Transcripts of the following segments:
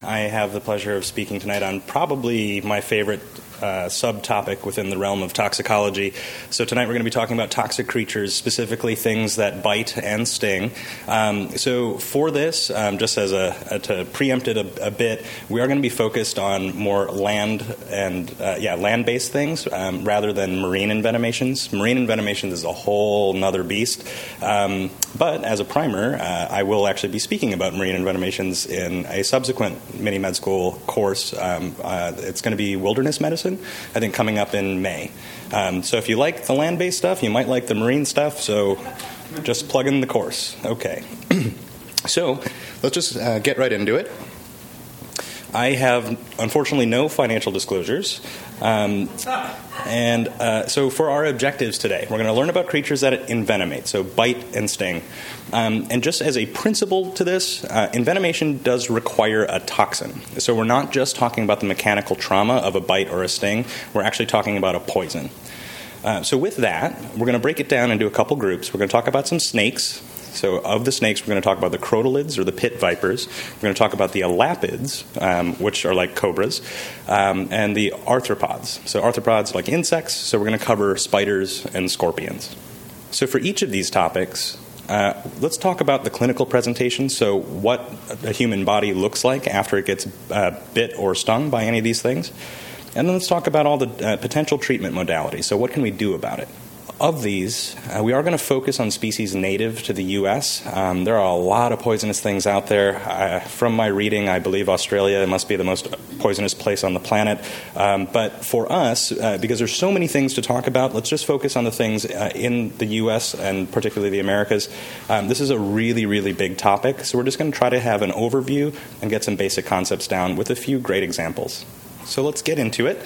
I have the pleasure of speaking tonight on probably my favorite uh, subtopic within the realm of toxicology. So, tonight we're going to be talking about toxic creatures, specifically things that bite and sting. Um, so, for this, um, just as a, a, to preempt it a, a, bit, we are going to be focused on more land and, uh, yeah, land based things um, rather than marine envenomations. Marine envenomations is a whole nother beast. Um, but as a primer, uh, I will actually be speaking about marine envenomations in a subsequent mini med school course. Um, uh, it's going to be wilderness medicine, I think, coming up in May. Um, so if you like the land based stuff, you might like the marine stuff. So just plug in the course. Okay. so let's just uh, get right into it. I have unfortunately no financial disclosures. Um, and uh, so, for our objectives today, we're going to learn about creatures that envenomate, so bite and sting. Um, and just as a principle to this, uh, envenomation does require a toxin. So, we're not just talking about the mechanical trauma of a bite or a sting, we're actually talking about a poison. Uh, so, with that, we're going to break it down into a couple groups. We're going to talk about some snakes, so, of the snakes, we're going to talk about the crotalids or the pit vipers. We're going to talk about the elapids, um, which are like cobras, um, and the arthropods. So, arthropods like insects. So, we're going to cover spiders and scorpions. So, for each of these topics, uh, let's talk about the clinical presentation. So, what a human body looks like after it gets uh, bit or stung by any of these things. And then let's talk about all the uh, potential treatment modalities. So, what can we do about it? Of these, uh, we are going to focus on species native to the U.S. Um, there are a lot of poisonous things out there. Uh, from my reading, I believe Australia must be the most poisonous place on the planet. Um, but for us, uh, because there's so many things to talk about, let's just focus on the things uh, in the U.S. and particularly the Americas. Um, this is a really, really big topic, so we're just going to try to have an overview and get some basic concepts down with a few great examples. So let's get into it.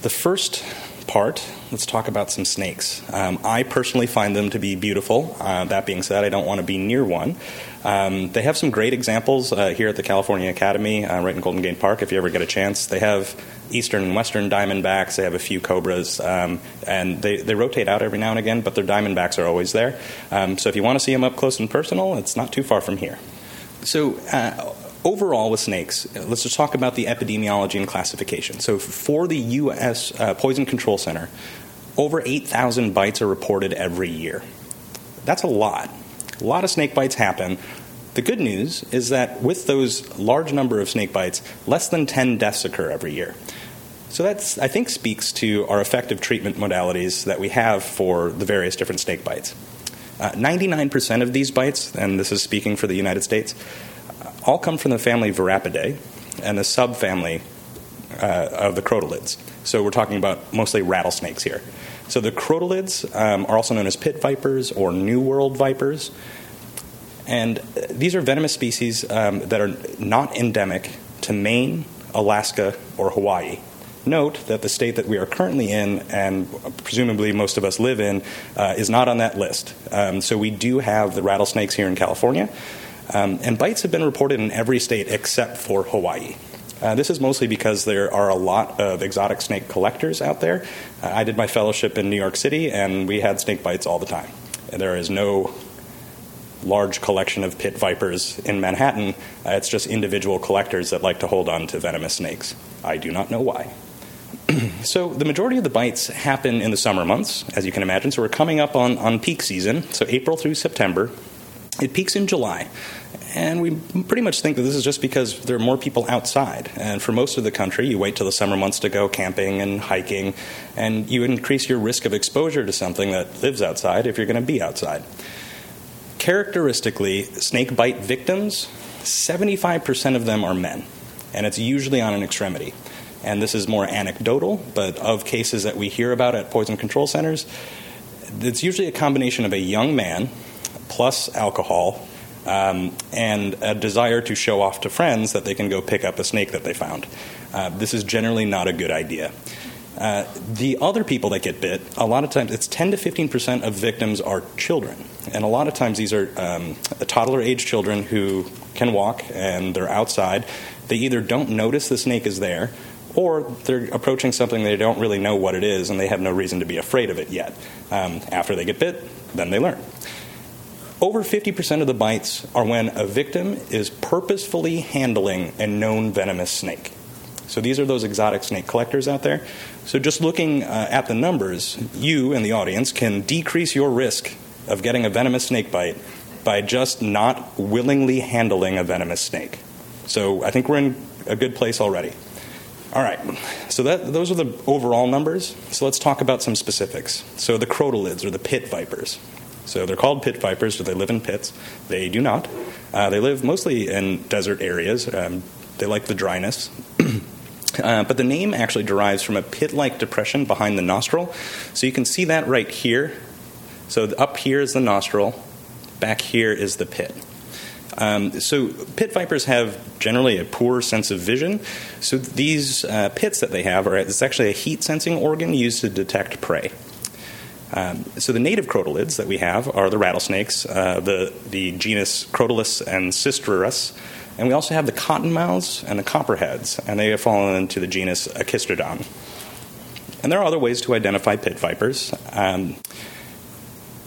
The first part, let's talk about some snakes. Um, I personally find them to be beautiful. Uh, that being said, I don't want to be near one. Um, they have some great examples uh, here at the California Academy, uh, right in Golden Gate Park, if you ever get a chance. They have eastern and western diamondbacks, they have a few cobras, um, and they, they rotate out every now and again, but their diamondbacks are always there. Um, so if you want to see them up close and personal, it's not too far from here. So, uh, overall with snakes, let's just talk about the epidemiology and classification. So, for the U.S. Uh, Poison Control Center, over 8,000 bites are reported every year. That's a lot. A lot of snake bites happen. The good news is that with those large number of snake bites, less than 10 deaths occur every year. So that's, I think, speaks to our effective treatment modalities that we have for the various different snake bites. Uh, 99% of these bites, and this is speaking for the United States, all come from the family Viperidae and the subfamily uh, of the crotalids. So we're talking about mostly rattlesnakes here. So the crotalids um, are also known as pit vipers or New World vipers. And these are venomous species um, that are not endemic to Maine, Alaska, or Hawaii. Note that the state that we are currently in, and presumably most of us live in, uh, is not on that list. Um, so we do have the rattlesnakes here in California. Um, and bites have been reported in every state except for Hawaii. Uh, this is mostly because there are a lot of exotic snake collectors out there. Uh, I did my fellowship in New York City, and we had snake bites all the time. And there is no large collection of pit vipers in Manhattan. Uh, it's just individual collectors that like to hold on to venomous snakes. I do not know why. so, the majority of the bites happen in the summer months, as you can imagine. So, we're coming up on, on peak season, so April through September. It peaks in July. And we pretty much think that this is just because there are more people outside. And for most of the country, you wait till the summer months to go camping and hiking, and you increase your risk of exposure to something that lives outside if you're going to be outside. Characteristically, snake bite victims, 75% of them are men, and it's usually on an extremity. And this is more anecdotal, but of cases that we hear about at poison control centers, it's usually a combination of a young man plus alcohol um, and a desire to show off to friends that they can go pick up a snake that they found. Uh, this is generally not a good idea. Uh, the other people that get bit, a lot of times, it's 10 to 15 percent of victims are children. And a lot of times these are um, toddler age children who can walk and they're outside They either don't notice the snake is there, or they're approaching something they don't really know what it is and they have no reason to be afraid of it yet. Um, after they get bit, then they learn. Over 50% of the bites are when a victim is purposefully handling a known venomous snake. So these are those exotic snake collectors out there. So just looking uh, at the numbers, you and the audience can decrease your risk of getting a venomous snake bite by just not willingly handling a venomous snake. So I think we're in a good place already. All right, so that, those are the overall numbers. So let's talk about some specifics. So the crotalids, or the pit vipers. So they're called pit vipers. Do they live in pits? They do not. Uh, they live mostly in desert areas. Um, they like the dryness. uh, but the name actually derives from a pit like depression behind the nostril. So you can see that right here. So up here is the nostril, back here is the pit. Um, so pit vipers have generally a poor sense of vision. So these uh, pits that they have are it's actually a heat sensing organ used to detect prey. Um, so the native crotalids that we have are the rattlesnakes, uh, the the genus Crotalus and Sistrurus, and we also have the cottonmouths and the copperheads, and they have fallen into the genus Agkistrodon. And there are other ways to identify pit vipers. Um,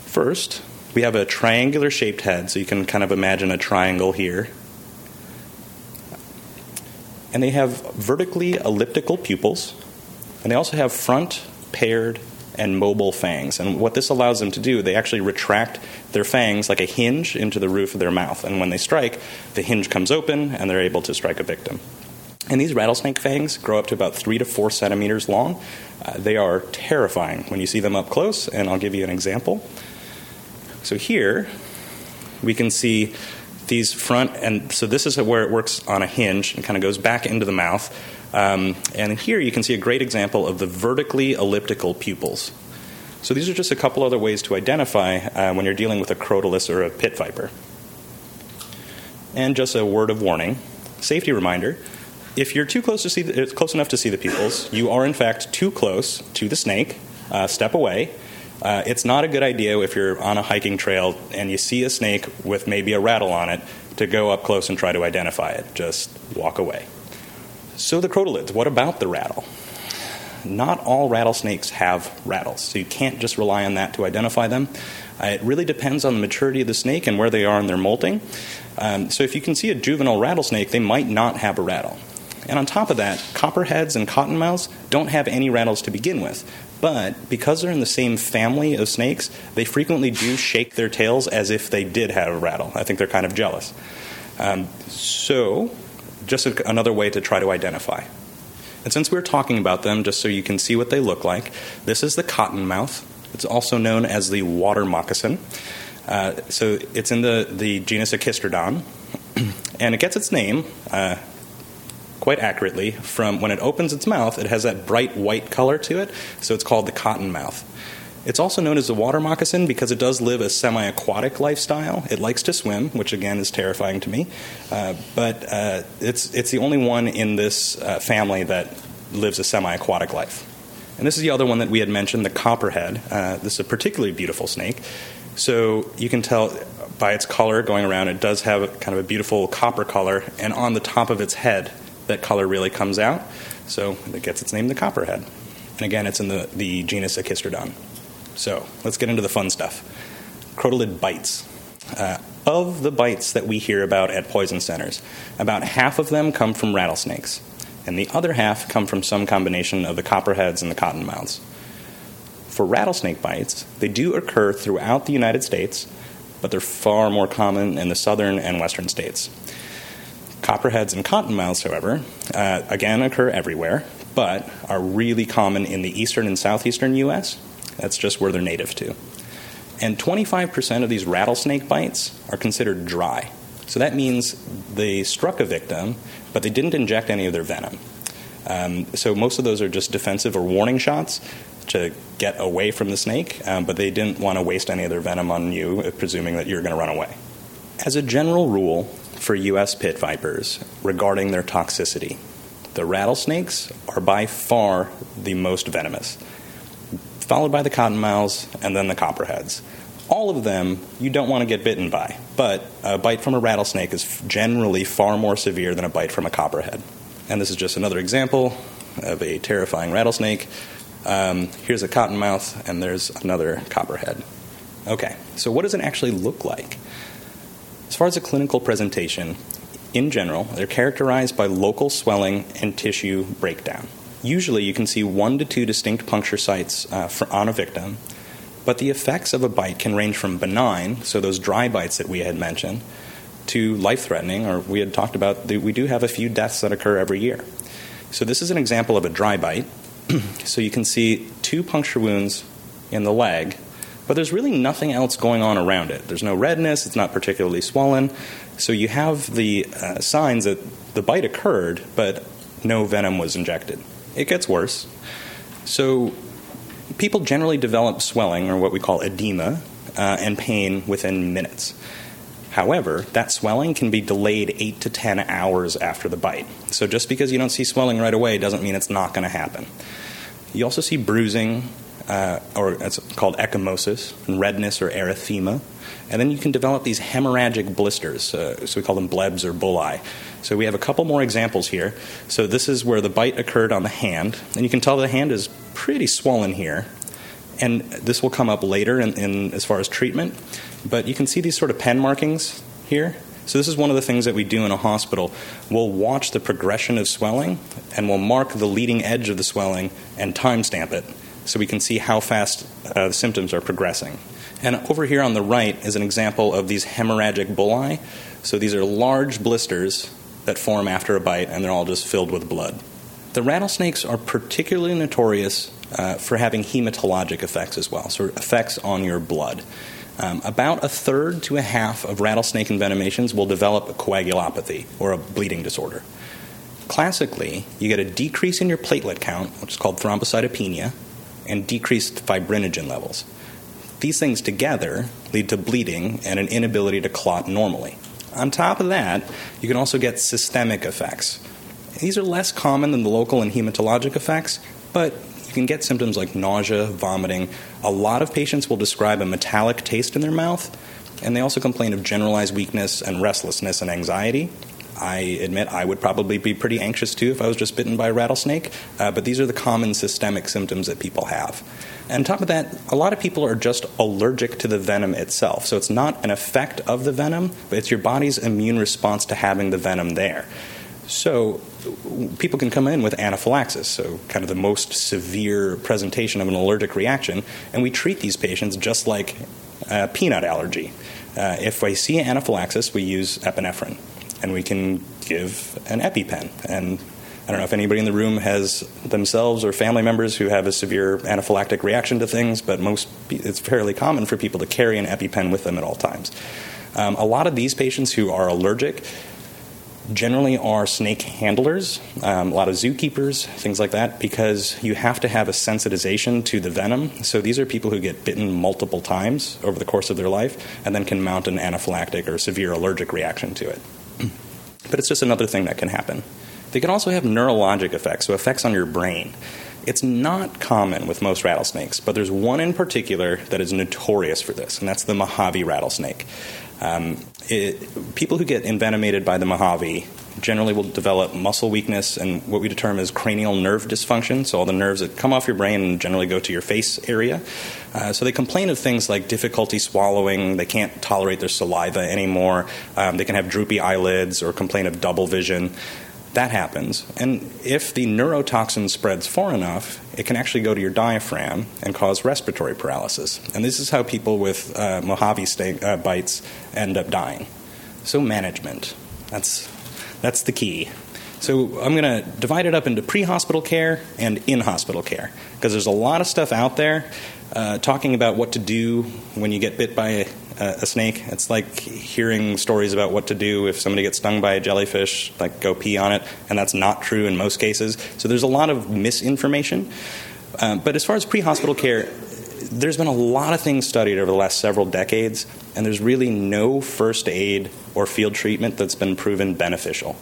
first, we have a triangular shaped head, so you can kind of imagine a triangle here. And they have vertically elliptical pupils, and they also have front, paired, and mobile fangs. And what this allows them to do, they actually retract their fangs like a hinge into the roof of their mouth. And when they strike, the hinge comes open and they're able to strike a victim. And these rattlesnake fangs grow up to about three to four centimeters long. Uh, they are terrifying when you see them up close, and I'll give you an example. So here we can see these front, and so this is where it works on a hinge and kind of goes back into the mouth. Um, and here you can see a great example of the vertically elliptical pupils. So these are just a couple other ways to identify uh, when you're dealing with a crotalus or a pit viper. And just a word of warning, safety reminder: if you're too close to see, the, close enough to see the pupils, you are in fact too close to the snake. Uh, step away uh, it's not a good idea if you're on a hiking trail and you see a snake with maybe a rattle on it to go up close and try to identify it. Just walk away. So, the crotalids, what about the rattle? Not all rattlesnakes have rattles, so you can't just rely on that to identify them. Uh, it really depends on the maturity of the snake and where they are in their molting. Um, so, if you can see a juvenile rattlesnake, they might not have a rattle. And on top of that, copperheads and cottonmouths don't have any rattles to begin with. But because they're in the same family of snakes, they frequently do shake their tails as if they did have a rattle. I think they're kind of jealous. Um, so, just a, another way to try to identify. And since we're talking about them, just so you can see what they look like, this is the cottonmouth. It's also known as the water moccasin. Uh, so it's in the, the genus Agkistrodon, and it gets its name uh, quite accurately from when it opens its mouth, it has that bright white color to it, so it's called the cottonmouth. It's also known as the water moccasin because it does live a semi aquatic lifestyle. It likes to swim, which again is terrifying to me, uh, but uh, it's, it's the only one in this uh, family that lives a semi aquatic life. And this is the other one that we had mentioned, the copperhead. Uh, this is a particularly beautiful snake. So you can tell by its color going around, it does have kind of a beautiful copper color, and on the top of its head, that color really comes out. So it gets its name, the copperhead. And again, it's in the, the genus Agkistrodon. So let's get into the fun stuff. Crotalid bites. Uh, of the bites that we hear about at poison centers, about half of them come from rattlesnakes, and the other half come from some combination of the copperheads and the cottonmouths. For rattlesnake bites, they do occur throughout the United States, but they're far more common in the southern and western states. Copperheads and cottonmouths, however, uh, again occur everywhere, but are really common in the eastern and southeastern U.S. That's just where they're native to. And 25% of these rattlesnake bites are considered dry. So that means they struck a victim, but they didn't inject any of their venom. Um, so most of those are just defensive or warning shots to get away from the snake, um, but they didn't want to waste any of their venom on you, presuming that you're going to run away. As a general rule, for U.S. pit vipers regarding their toxicity. The rattlesnakes are by far the most venomous, followed by the cottonmouths and then the copperheads. all of them you don't want to get bitten by, but a bite from a rattlesnake is generally far more severe than a bite from a copperhead. And this is just another example of a terrifying rattlesnake. Um, here's a cottonmouth, and there's another copperhead. Okay, so what does it actually look like? As far as a clinical presentation, in general, they're characterized by local swelling and tissue breakdown. Usually, you can see one to two distinct puncture sites uh, for, on a victim, but the effects of a bite can range from benign, so those dry bites that we had mentioned, to life threatening, or we had talked about, we do have a few deaths that occur every year. So, this is an example of a dry bite. so, you can see two puncture wounds in the leg, but there's really nothing else going on around it. There's no redness, it's not particularly swollen. So, you have the uh, signs that the bite occurred, but no venom was injected. It gets worse. So, people generally develop swelling, or what we call edema, uh, and pain within minutes. However, that swelling can be delayed 8 to 10 hours after the bite. So just because you don't see swelling right away doesn't mean it's not going to happen. You also see bruising, uh, or it's called ecchymosis, and redness or erythema. And then you can develop these hemorrhagic blisters, uh, so we call them blebs or bullae. So we have a couple more examples here. So this is where the bite occurred on the hand, and you can tell the hand is pretty swollen here. And this will come up later in, in as far as treatment. But you can see these sort of pen markings here. So this is one of the things that we do in a hospital. We'll watch the progression of swelling, and we'll mark the leading edge of the swelling and timestamp it, so we can see how fast uh, the symptoms are progressing. And over here on the right is an example of these hemorrhagic bullae. So these are large blisters that form after a bite, and they're all just filled with blood. The rattlesnakes are particularly notorious uh, for having hematologic effects as well, so effects on your blood. Um, about a third to a half of rattlesnake envenomations will develop a coagulopathy or a bleeding disorder. Classically, you get a decrease in your platelet count, which is called thrombocytopenia, and decreased fibrinogen levels. These things together lead to bleeding and an inability to clot normally. On top of that, you can also get systemic effects. These are less common than the local and hematologic effects, but you can get symptoms like nausea, vomiting. A lot of patients will describe a metallic taste in their mouth, and they also complain of generalized weakness and restlessness and anxiety. I admit I would probably be pretty anxious too if I was just bitten by a rattlesnake, uh, but these are the common systemic symptoms that people have. And on top of that, a lot of people are just allergic to the venom itself. So it's not an effect of the venom, but it's your body's immune response to having the venom there. So people can come in with anaphylaxis, so kind of the most severe presentation of an allergic reaction, and we treat these patients just like a peanut allergy. Uh, if we see anaphylaxis, we use epinephrine, and we can give an EpiPen. And I don't know if anybody in the room has themselves or family members who have a severe anaphylactic reaction to things, but most it's fairly common for people to carry an EpiPen with them at all times. Um, a lot of these patients who are allergic generally are snake handlers, um, a lot of zookeepers, things like that, because you have to have a sensitization to the venom. So these are people who get bitten multiple times over the course of their life and then can mount an anaphylactic or severe allergic reaction to it. but it's just another thing that can happen. They can also have neurologic effects, so effects on your brain. It's not common with most rattlesnakes, but there's one in particular that is notorious for this, and that's the Mojave rattlesnake. Um, it, people who get envenomated by the Mojave generally will develop muscle weakness and what we determine as cranial nerve dysfunction. So, all the nerves that come off your brain and generally go to your face area. Uh, so, they complain of things like difficulty swallowing, they can't tolerate their saliva anymore, um, they can have droopy eyelids or complain of double vision that happens. And if the neurotoxin spreads far enough, it can actually go to your diaphragm and cause respiratory paralysis. And this is how people with uh, Mojave sta- uh, bites end up dying. So, management. That's, that's the key. So, I'm going to divide it up into pre hospital care and in hospital care because there's a lot of stuff out there uh, talking about what to do when you get bit by a, snake. It's like hearing stories about what to do if somebody gets stung by a jellyfish, like go pee on it, and that's not true in most cases. So there's a lot of misinformation. Um, but as far as pre hospital care, there's been a lot of things studied over the last several decades, and there's really no first aid or field treatment that's been proven beneficial.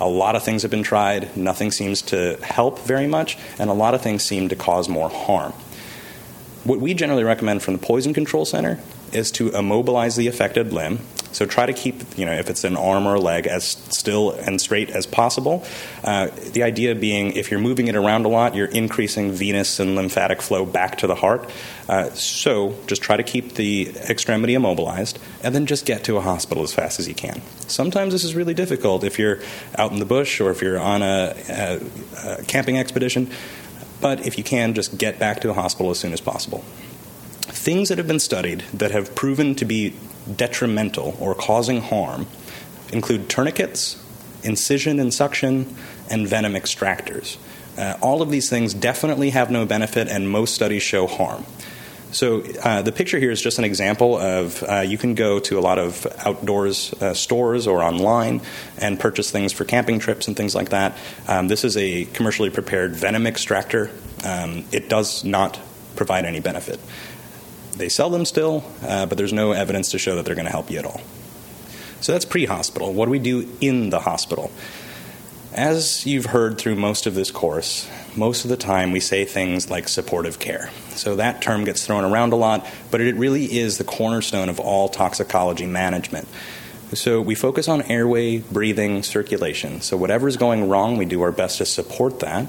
A lot of things have been tried, nothing seems to help very much, and a lot of things seem to cause more harm. What we generally recommend from the Poison Control Center is to immobilize the affected limb. So try to keep, you know, if it's an arm or a leg, as still and straight as possible. Uh, the idea being, if you're moving it around a lot, you're increasing venous and lymphatic flow back to the heart. Uh, so just try to keep the extremity immobilized, and then just get to a hospital as fast as you can. Sometimes this is really difficult if you're out in the bush or if you're on a, a, a camping expedition. But if you can, just get back to a hospital as soon as possible. Things that have been studied that have proven to be detrimental or causing harm include tourniquets, incision and suction, and venom extractors. Uh, all of these things definitely have no benefit, and most studies show harm. So uh, the picture here is just an example of uh, you can go to a lot of outdoors uh, stores or online and purchase things for camping trips and things like that. Um, this is a commercially prepared venom extractor. Um, it does not provide any benefit. They sell them still, uh, but there's no evidence to show that they're going to help you at all. So that's pre hospital. What do we do in the hospital? As you've heard through most of this course, most of the time we say things like supportive care. So that term gets thrown around a lot, but it really is the cornerstone of all toxicology management. So we focus on airway, breathing, circulation. So whatever's going wrong, we do our best to support that.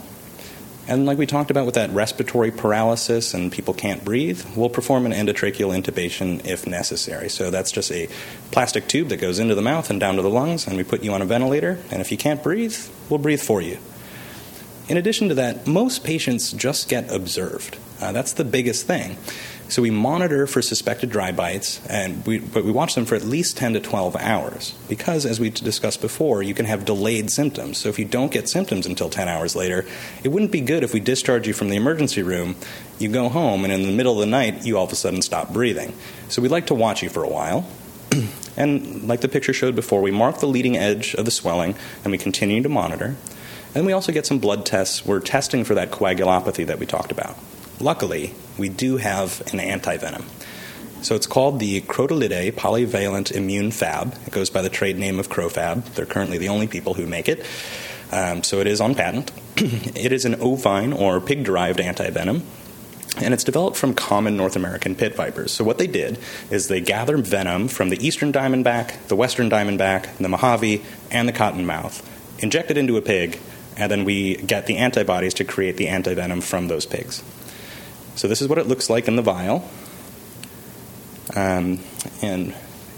And like we talked about with that respiratory paralysis and people can't breathe, we'll perform an endotracheal intubation if necessary. So that's just a plastic tube that goes into the mouth and down to the lungs, and we put you on a ventilator. And if you can't breathe, we'll breathe for you. In addition to that, most patients just get observed. Uh, that's the biggest thing. So we monitor for suspected dry bites, and we, but we watch them for at least 10 to 12 hours because, as we discussed before, you can have delayed symptoms. So if you don't get symptoms until 10 hours later, it wouldn't be good if we discharge you from the emergency room, you go home, and in the middle of the night, you all of a sudden stop breathing. So we like to watch you for a while. and like the picture showed before, we mark the leading edge of the swelling and we continue to monitor. And we also get some blood tests. We're testing for that coagulopathy that we talked about. Luckily, we do have an antivenom. So it's called the Crotalidae Polyvalent Immune Fab. It goes by the trade name of Crofab. They're currently the only people who make it. Um, so it is on patent. it is an ovine or pig derived antivenom. And it's developed from common North American pit vipers. So, what they did is they gather venom from the eastern diamondback, the western diamondback, the Mojave, and the cottonmouth, inject it into a pig, and then we get the antibodies to create the antivenom from those pigs. So this is what it looks like in the vial. Um, and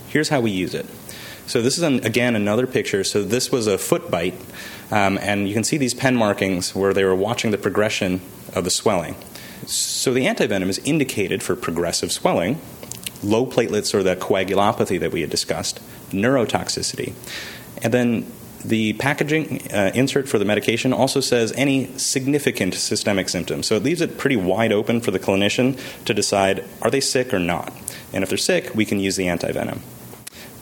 here's how we use it. So this is, an, again, another picture. So this was a foot bite, um, and you can see these pen markings where they were watching the progression of the swelling. So the antivenom is indicated for progressive swelling, low platelets or the coagulopathy that we had discussed, neurotoxicity, and then the packaging uh, insert for the medication also says any significant systemic symptoms. So it leaves it pretty wide open for the clinician to decide are they sick or not. And if they're sick, we can use the antivenom.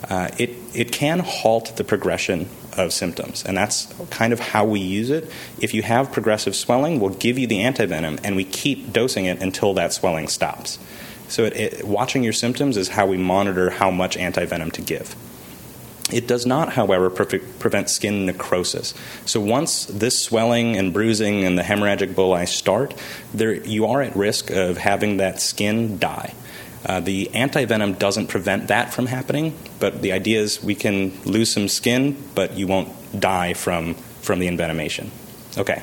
Uh, it, it can halt the progression of symptoms, and that's kind of how we use it. If you have progressive swelling, we'll give you the antivenom, and we keep dosing it until that swelling stops. So, it, it, watching your symptoms is how we monitor how much antivenom to give. It does not, however, pre- prevent skin necrosis. So once this swelling and bruising and the hemorrhagic bullae start, there, you are at risk of having that skin die. Uh, the antivenom doesn't prevent that from happening, but the idea is we can lose some skin, but you won't die from, from the envenomation. Okay,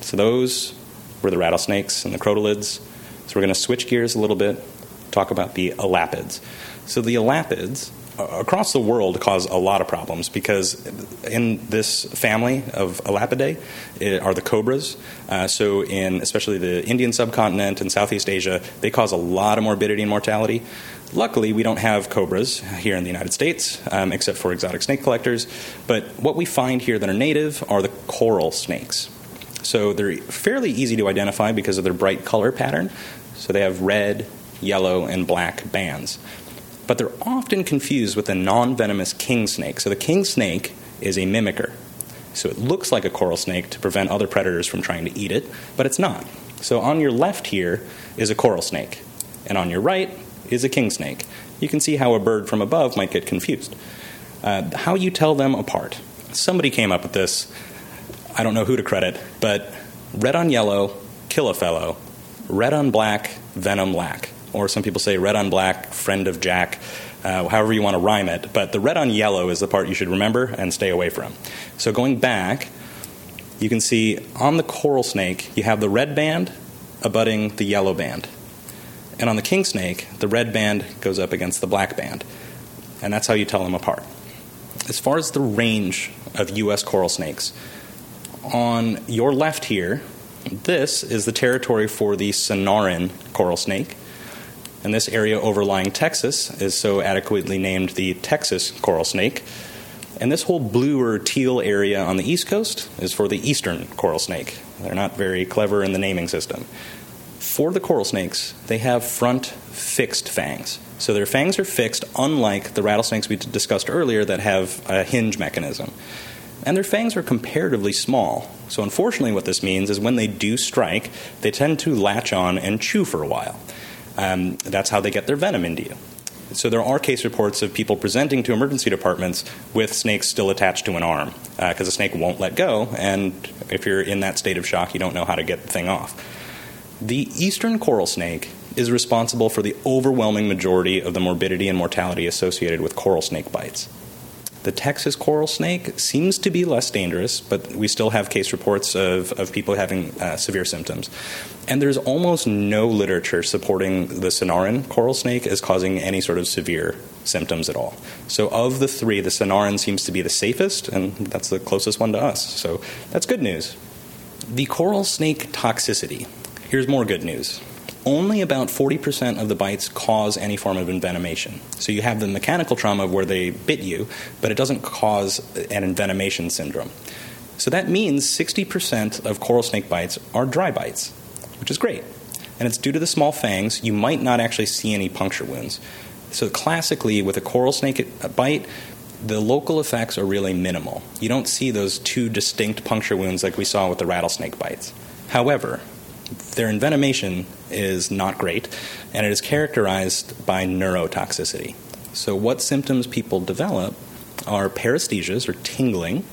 so those were the rattlesnakes and the crotalids. So we're going to switch gears a little bit, talk about the elapids. So the elapids across the world cause a lot of problems because in this family of Elapidae eh, are the cobras. Uh, so, in especially the Indian subcontinent and Southeast Asia, they cause a lot of morbidity and mortality. Luckily, we don't have cobras here in the United States, um, except for exotic snake collectors. But what we find here that are native are the coral snakes. So they're fairly easy to identify because of their bright color pattern. So they have red, yellow, and black bands but they're often confused with the non venomous king snake. So the king snake is a mimicker. So it looks like a coral snake to prevent other predators from trying to eat it, but it's not. So on your left here is a coral snake, and on your right is a king snake. You can see how a bird from above might get confused. Uh, how you tell them apart. Somebody came up with this. I don't know who to credit, but red on yellow, kill a fellow. Red on black, venom lack. Or some people say red on black, friend of Jack, uh, however you want to rhyme it. But the red on yellow is the part you should remember and stay away from. So going back, you can see on the coral snake, you have the red band abutting the yellow band. And on the king snake, the red band goes up against the black band. And that's how you tell them apart. As far as the range of U.S. coral snakes, on your left here, this is the territory for the Sonoran coral snake. And this area overlying Texas is so adequately named the Texas coral snake. And this whole blue or teal area on the east coast is for the eastern coral snake. They're not very clever in the naming system. For the coral snakes, they have front fixed fangs. So their fangs are fixed, unlike the rattlesnakes we discussed earlier that have a hinge mechanism. And their fangs are comparatively small. So, unfortunately, what this means is when they do strike, they tend to latch on and chew for a while. Um, that's how they get their venom into you. So there are case reports of people presenting to emergency departments with snakes still attached to an arm because uh, the snake won't let go, and if you're in that state of shock, you don't know how to get the thing off. The eastern coral snake is responsible for the overwhelming majority of the morbidity and mortality associated with coral snake bites. The Texas coral snake seems to be less dangerous, but we still have case reports of, of people having uh, severe symptoms. And there's almost no literature supporting the Sonoran coral snake as causing any sort of severe symptoms at all. So, of the three, the Sonoran seems to be the safest, and that's the closest one to us. So, that's good news. The coral snake toxicity. Here's more good news only about 40% of the bites cause any form of envenomation. So you have the mechanical trauma of where they bit you, but it doesn't cause an envenomation syndrome. So that means 60% of coral snake bites are dry bites, which is great. And it's due to the small fangs, you might not actually see any puncture wounds. So classically, with a coral snake bite, the local effects are really minimal. You don't see those two distinct puncture wounds like we saw with the rattlesnake bites. However, their envenomation is not great, and it is characterized by neurotoxicity. So, what symptoms people develop are paresthesias or tingling,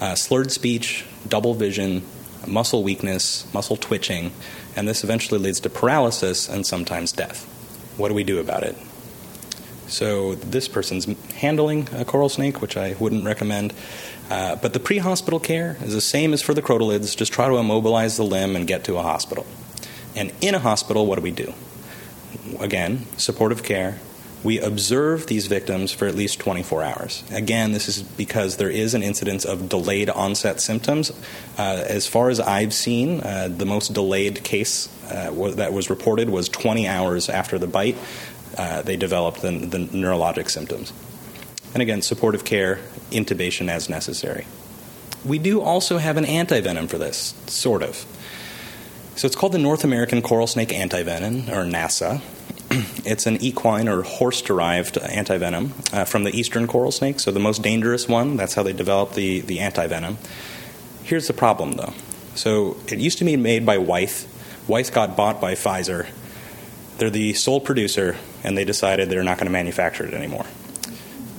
uh, slurred speech, double vision, muscle weakness, muscle twitching, and this eventually leads to paralysis and sometimes death. What do we do about it? So, this person's handling a coral snake, which I wouldn't recommend. Uh, but the pre hospital care is the same as for the crotalids. Just try to immobilize the limb and get to a hospital. And in a hospital, what do we do? Again, supportive care. We observe these victims for at least 24 hours. Again, this is because there is an incidence of delayed onset symptoms. Uh, as far as I've seen, uh, the most delayed case uh, that was reported was 20 hours after the bite. Uh, they developed the, the neurologic symptoms. And again, supportive care, intubation as necessary. We do also have an antivenom for this, sort of. So it's called the North American Coral Snake Antivenom, or NASA. it's an equine or horse derived antivenom uh, from the eastern coral snake, so the most dangerous one. That's how they developed the, the antivenom. Here's the problem, though. So it used to be made by Wyeth. Wyeth got bought by Pfizer. They're the sole producer, and they decided they're not going to manufacture it anymore.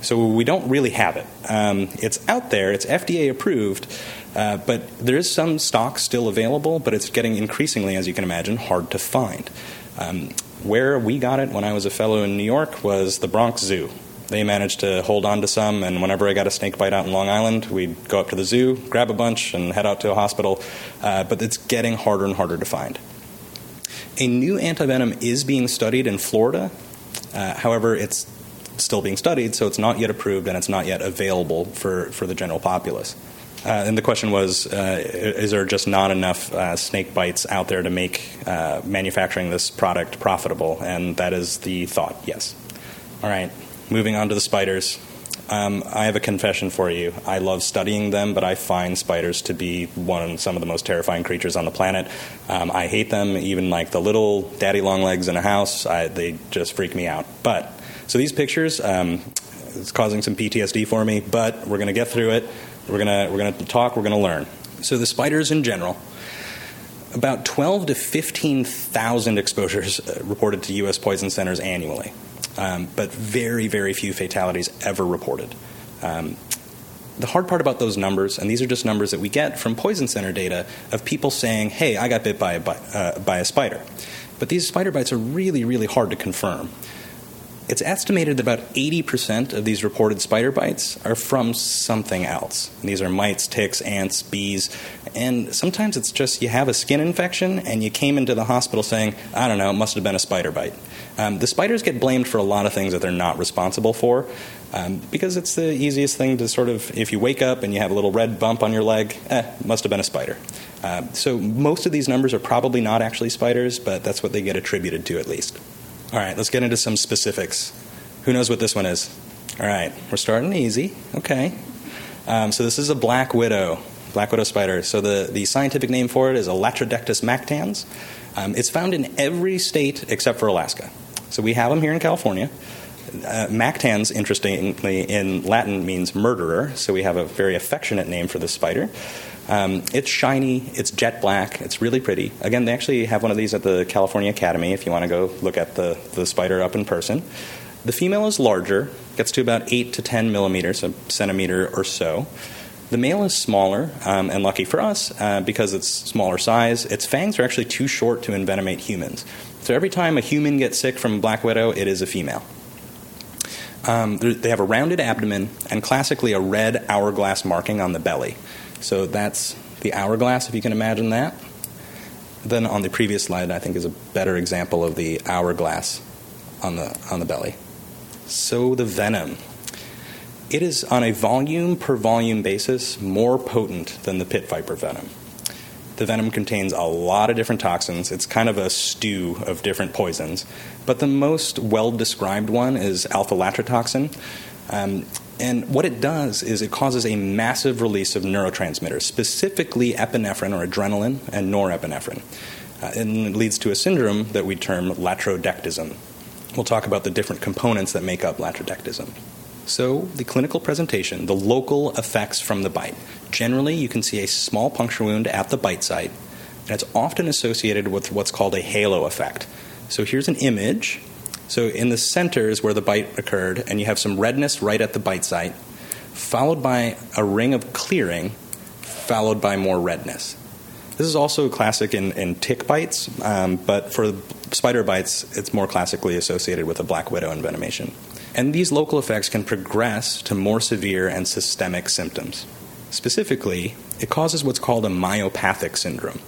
So we don't really have it. Um, it's out there, it's FDA approved, uh, but there is some stock still available, but it's getting increasingly, as you can imagine, hard to find. Um, where we got it when I was a fellow in New York was the Bronx Zoo. They managed to hold on to some, and whenever I got a snake bite out in Long Island, we'd go up to the zoo, grab a bunch, and head out to a hospital. Uh, but it's getting harder and harder to find. A new antivenom is being studied in Florida. Uh, however, it's still being studied, so it's not yet approved and it's not yet available for, for the general populace. Uh, and the question was uh, is there just not enough uh, snake bites out there to make uh, manufacturing this product profitable? And that is the thought, yes. All right, moving on to the spiders. Um, I have a confession for you. I love studying them, but I find spiders to be one some of the most terrifying creatures on the planet. Um, I hate them, even like the little daddy long legs in a house. I, they just freak me out. But so these pictures, um, it's causing some PTSD for me, but we're going to get through it. We're going to we're going to talk. We're going to learn. So the spiders in general, about 12 to 15,000 exposures uh, reported to U.S. poison centers annually, um, but very very few fatalities ever reported. Um, the hard part about those numbers, and these are just numbers that we get from poison center data of people saying, "Hey, I got bit by a, uh, by a spider." But these spider bites are really, really hard to confirm. It's estimated that about 80% of these reported spider bites are from something else. And these are mites, ticks, ants, bees, and sometimes it's just you have a skin infection and you came into the hospital saying, I don't know, it must have been a spider bite. Um, the spiders get blamed for a lot of things that they're not responsible for um, because it's the easiest thing to sort of, if you wake up and you have a little red bump on your leg, eh, must have been a spider. Uh, so most of these numbers are probably not actually spiders, but that's what they get attributed to at least. All right, let's get into some specifics. Who knows what this one is? All right, we're starting easy. Okay. Um, so this is a black widow, black widow spider. So the, the scientific name for it is Latrodectus mactans. Um, it's found in every state except for Alaska. So we have them here in California. Uh, mactans, interestingly, in Latin means murderer, so we have a very affectionate name for this spider. Um, it's shiny, it's jet black, it's really pretty. Again, they actually have one of these at the California Academy if you want to go look at the, the spider up in person. The female is larger, gets to about 8 to 10 millimeters, a centimeter or so. The male is smaller, um, and lucky for us, uh, because it's smaller size, its fangs are actually too short to envenomate humans. So every time a human gets sick from a black widow, it is a female. Um, they have a rounded abdomen and classically a red hourglass marking on the belly. So that's the hourglass, if you can imagine that. Then on the previous slide, I think is a better example of the hourglass on the on the belly. So the venom. It is on a volume per volume basis more potent than the pit viper venom. The venom contains a lot of different toxins. It's kind of a stew of different poisons. But the most well described one is alpha latrotoxin. Um, and what it does is it causes a massive release of neurotransmitters, specifically epinephrine or adrenaline and norepinephrine. Uh, and it leads to a syndrome that we term latrodectism. We'll talk about the different components that make up latrodectism. So, the clinical presentation, the local effects from the bite. Generally, you can see a small puncture wound at the bite site, and it's often associated with what's called a halo effect. So, here's an image so in the center is where the bite occurred, and you have some redness right at the bite site, followed by a ring of clearing, followed by more redness. This is also classic in, in tick bites, um, but for spider bites, it's more classically associated with a black widow envenomation. And these local effects can progress to more severe and systemic symptoms. Specifically, it causes what's called a myopathic syndrome.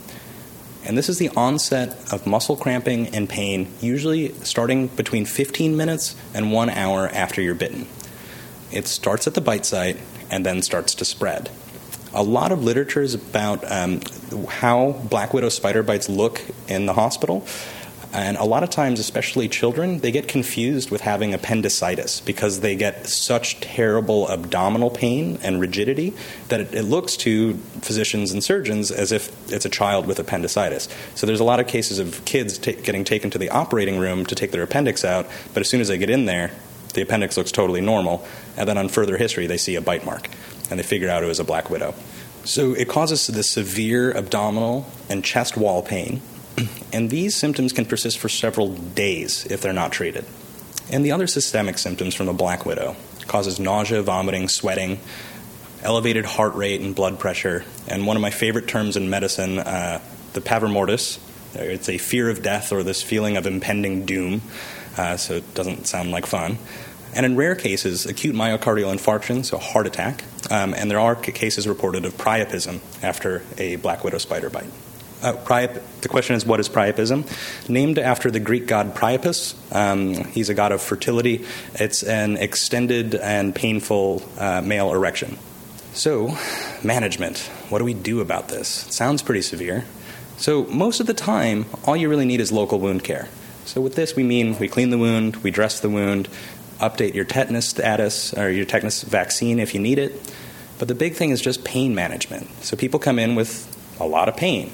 And this is the onset of muscle cramping and pain, usually starting between 15 minutes and one hour after you're bitten. It starts at the bite site and then starts to spread. A lot of literature is about um, how black widow spider bites look in the hospital. And a lot of times, especially children, they get confused with having appendicitis because they get such terrible abdominal pain and rigidity that it, it, looks to physicians and surgeons as if it's a child with appendicitis. So there's a lot of cases of kids t- getting taken to the operating room to take their appendix out, but as soon as they get in there, the appendix looks totally normal, and then on further history, they see a bite mark, and they figure out it was a black widow. So it causes this severe abdominal and chest wall pain and these symptoms can persist for several days if they're not treated. And the other systemic symptoms from the black widow causes nausea, vomiting, sweating, elevated heart rate and blood pressure, and one of my favorite terms in medicine, uh, the pavor mortis. It's a fear of death or this feeling of impending doom, uh, so it doesn't sound like fun. And in rare cases, acute myocardial infarction, so heart attack, um, and there are cases reported of priapism after a black widow spider bite. Uh, Priap, the question is, what is priapism? Named after the Greek god Priapus. Um, he's a god of fertility. It's an extended and painful uh, male erection. So, management. What do we do about this? It sounds pretty severe. So, most of the time, all you really need is local wound care. So, with this, we mean we clean the wound, we dress the wound, update your tetanus status or your tetanus vaccine if you need it. But the big thing is just pain management. So, people come in with a lot of pain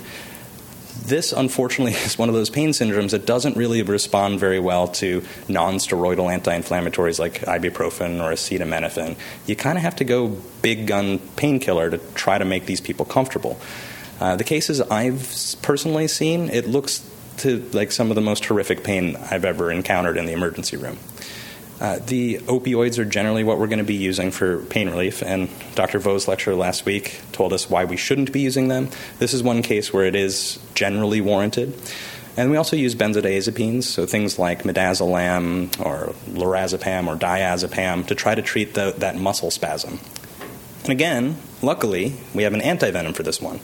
this, unfortunately, is one of those pain syndromes that doesn't really respond very well to non steroidal anti inflammatories like ibuprofen or acetaminophen. You kind of have to go big gun painkiller to try to make these people comfortable. Uh, the cases I've personally seen, it looks to like some of the most horrific pain I've ever encountered in the emergency room. Uh, the opioids are generally what we're going to be using for pain relief, and Dr. Vo's lecture last week told us why we shouldn't be using them. This is one case where it is generally warranted. And we also use benzodiazepines, so things like midazolam or lorazepam or diazepam to try to treat the, that muscle spasm. And again, luckily, we have an antivenom for this one.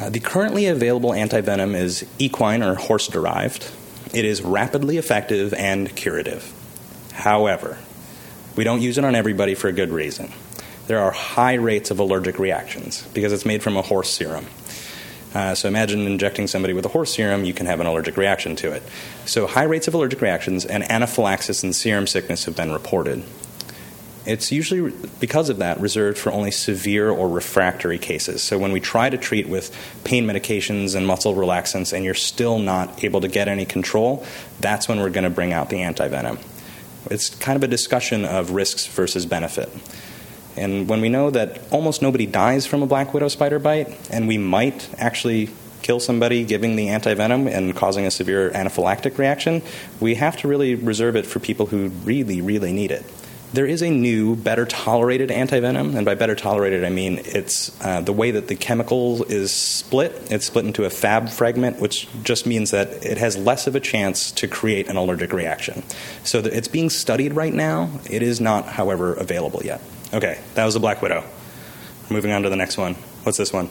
Uh, the currently available antivenom is equine or horse derived. It is rapidly effective and curative. However, we don't use it on everybody for a good reason. There are high rates of allergic reactions because it's made from a horse serum. Uh, so imagine injecting somebody with a horse serum, you can have an allergic reaction to it. So high rates of allergic reactions and anaphylaxis and serum sickness have been reported. It's usually, because of that, reserved for only severe or refractory cases. So when we try to treat with pain medications and muscle relaxants and you're still not able to get any control, that's when we're going to bring out the antivenom. It's kind of a discussion of risks versus benefit. And when we know that almost nobody dies from a black widow spider bite, and we might actually kill somebody giving the antivenom and causing a severe anaphylactic reaction, we have to really reserve it for people who really, really need it. There is a new, better tolerated antivenom, and by better tolerated, I mean it's uh, the way that the chemical is split. It's split into a Fab fragment, which just means that it has less of a chance to create an allergic reaction. So it's being studied right now. It is not, however, available yet. Okay, that was the Black Widow. Moving on to the next one. What's this one?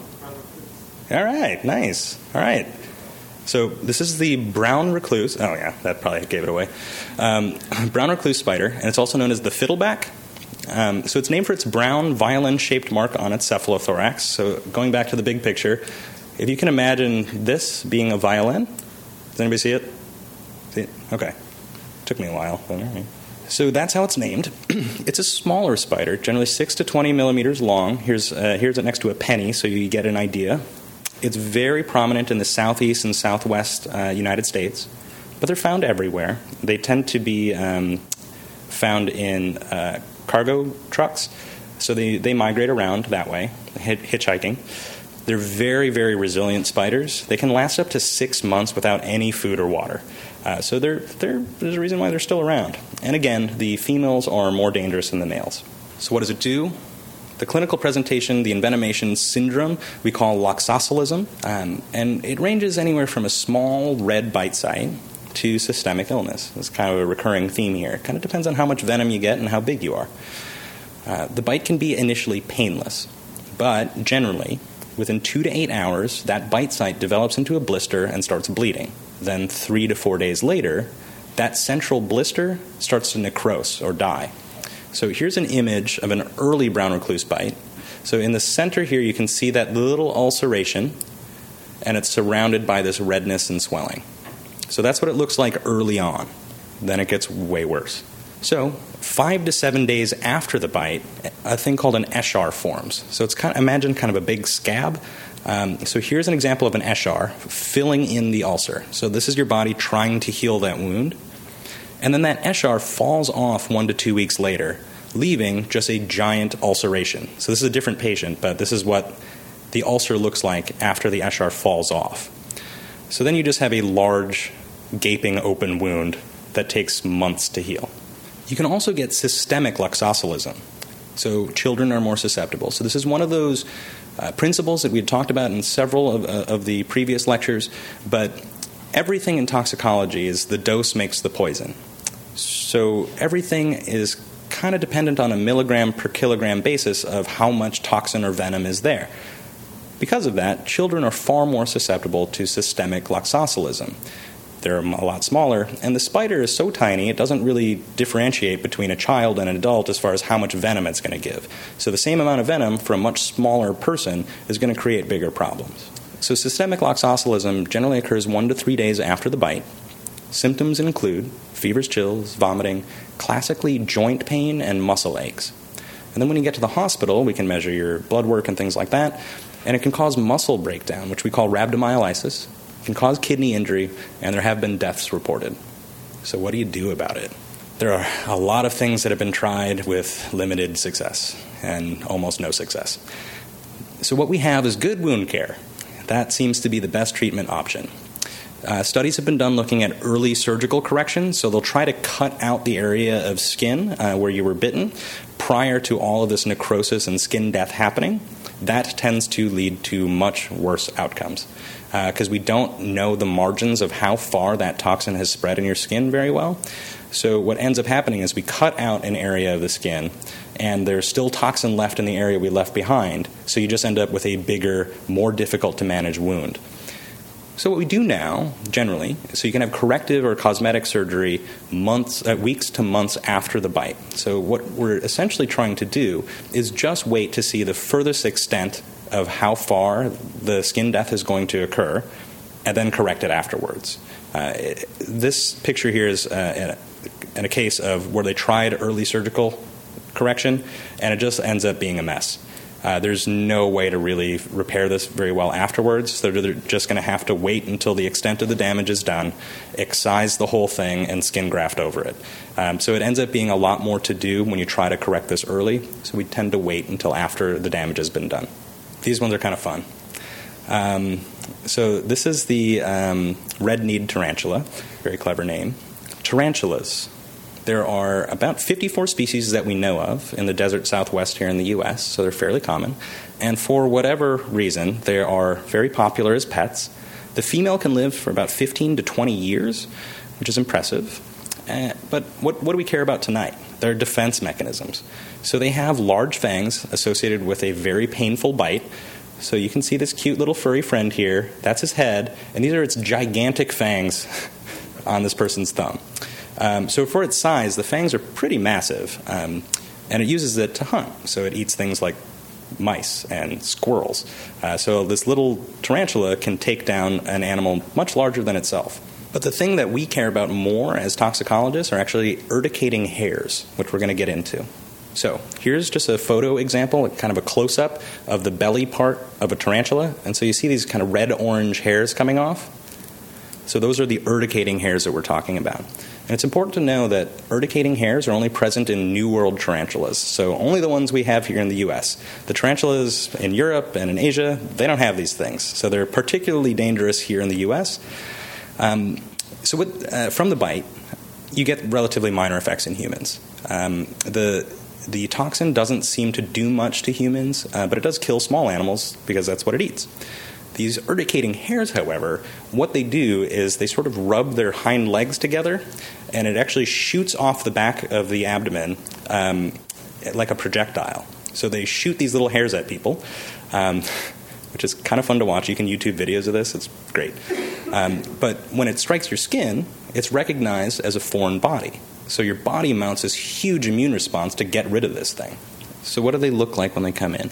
All right, nice. All right. So this is the brown recluse. Oh yeah, that probably gave it away. Um, brown recluse spider, and it's also known as the fiddleback. Um, so it's named for its brown violin-shaped mark on its cephalothorax. So going back to the big picture, if you can imagine this being a violin, does anybody see it? See it? Okay. Took me a while. So that's how it's named. it's a smaller spider, generally 6 to 20 millimeters long. Here's, uh, here's it next to a penny so you get an idea. It's very prominent in the southeast and southwest uh, United States, but they're found everywhere. They tend to be um, found in uh, cargo trucks, so they, they migrate around that way, hitchhiking. They're very, very resilient spiders. They can last up to six months without any food or water. Uh, so they're, they're, there's a reason why they're still around. And again, the females are more dangerous than the males. So, what does it do? The clinical presentation, the envenomation syndrome, we call loxoscelism, um, and it ranges anywhere from a small red bite site to systemic illness. It's kind of a recurring theme here. It kind of depends on how much venom you get and how big you are. Uh, the bite can be initially painless, but generally, within two to eight hours, that bite site develops into a blister and starts bleeding. Then, three to four days later, that central blister starts to necrose or die. So, here's an image of an early brown recluse bite. So, in the center here, you can see that little ulceration, and it's surrounded by this redness and swelling. So, that's what it looks like early on. Then it gets way worse. So, five to seven days after the bite, a thing called an eschar forms. So, it's kind of, imagine kind of a big scab um, so here's an example of an eschar filling in the ulcer. So this is your body trying to heal that wound. And then that eschar falls off one to two weeks later, leaving just a giant ulceration. So this is a different patient, but this is what the ulcer looks like after the eschar falls off. So then you just have a large, gaping open wound that takes months to heal. You can also get systemic loxoscelism. So children are more susceptible. So this is one of those uh, principles that we had talked about in several of, uh, of the previous lectures, but everything in toxicology is the dose makes the poison. So everything is kind of dependent on a milligram per kilogram basis of how much toxin or venom is there. Because of that, children are far more susceptible to systemic loxoscelism they're a lot smaller. And the spider is so tiny, it doesn't really differentiate between a child and an adult as far as how much venom it's going to give. So the same amount of venom for a much smaller person is going to create bigger problems. So systemic loxoscelism generally occurs one to three days after the bite. Symptoms include fevers, chills, vomiting, classically joint pain, and muscle aches. And then when you get to the hospital, we can measure your blood work and things like that. And it can cause muscle breakdown, which we call rhabdomyolysis, it can cause kidney injury, and there have been deaths reported. So, what do you do about it? There are a lot of things that have been tried with limited success and almost no success. So, what we have is good wound care. That seems to be the best treatment option. Uh, studies have been done looking at early surgical correction, so they'll try to cut out the area of skin uh, where you were bitten prior to all of this necrosis and skin death happening. That tends to lead to much worse outcomes. because uh, we don't know the margins of how far that toxin has spread in your skin very well. So, what ends up happening is we cut out an area of the skin, and there's still toxin left in the area we left behind. So, you just end up with a bigger, more difficult to manage wound. So what we do now, generally, so you can have corrective or cosmetic surgery months, uh, weeks to months after the bite. So what we're essentially trying to do is just wait to see the furthest extent of how far the skin death is going to occur, and then correct it afterwards. Uh, this picture here is uh, in a case of where they tried early surgical correction, and it just ends up being a mess. Uh, there's no way to really repair this very well afterwards. So they're just going to have to wait until the extent of the damage is done, excise the whole thing, and skin graft over it. Um, so it ends up being a lot more to do when you try to correct this early. So we tend to wait until after the damage has been done. These ones are kind of fun. Um, so this is the um, red-kneed tarantula, very clever name. Tarantulas there are about 54 species that we know of in the desert southwest here in the U.S., so they're fairly common. And for whatever reason, they are very popular as pets. The female can live for about 15 to 20 years, which is impressive. Uh, but what, what do we care about tonight? Their defense mechanisms. So they have large fangs associated with a very painful bite. So you can see this cute little furry friend here. That's his head, and these are its gigantic fangs on this person's thumb. Um, so for its size, the fangs are pretty massive, um, and it uses it to hunt. So it eats things like mice and squirrels. Uh, so this little tarantula can take down an animal much larger than itself. But the thing that we care about more as toxicologists are actually urticating hairs, which we're going to get into. So here's just a photo example, kind of a close up of the belly part of a tarantula. And so you see these kind of red orange hairs coming off. So those are the urticating hairs that we're talking about. And it's important to know that urticating hairs are only present in New World tarantulas, so only the ones we have here in the US. The tarantulas in Europe and in Asia, they don't have these things, so they're particularly dangerous here in the US. Um, so, with, uh, from the bite, you get relatively minor effects in humans. Um, the the toxin doesn't seem to do much to humans, uh, but it does kill small animals because that's what it eats. These urticating hairs, however, what they do is they sort of rub their hind legs together, and it actually shoots off the back of the abdomen um, like a projectile. So they shoot these little hairs at people, um, which is kind of fun to watch. You can YouTube videos of this, it's great. Um, but when it strikes your skin, it's recognized as a foreign body. So your body mounts this huge immune response to get rid of this thing. So, what do they look like when they come in?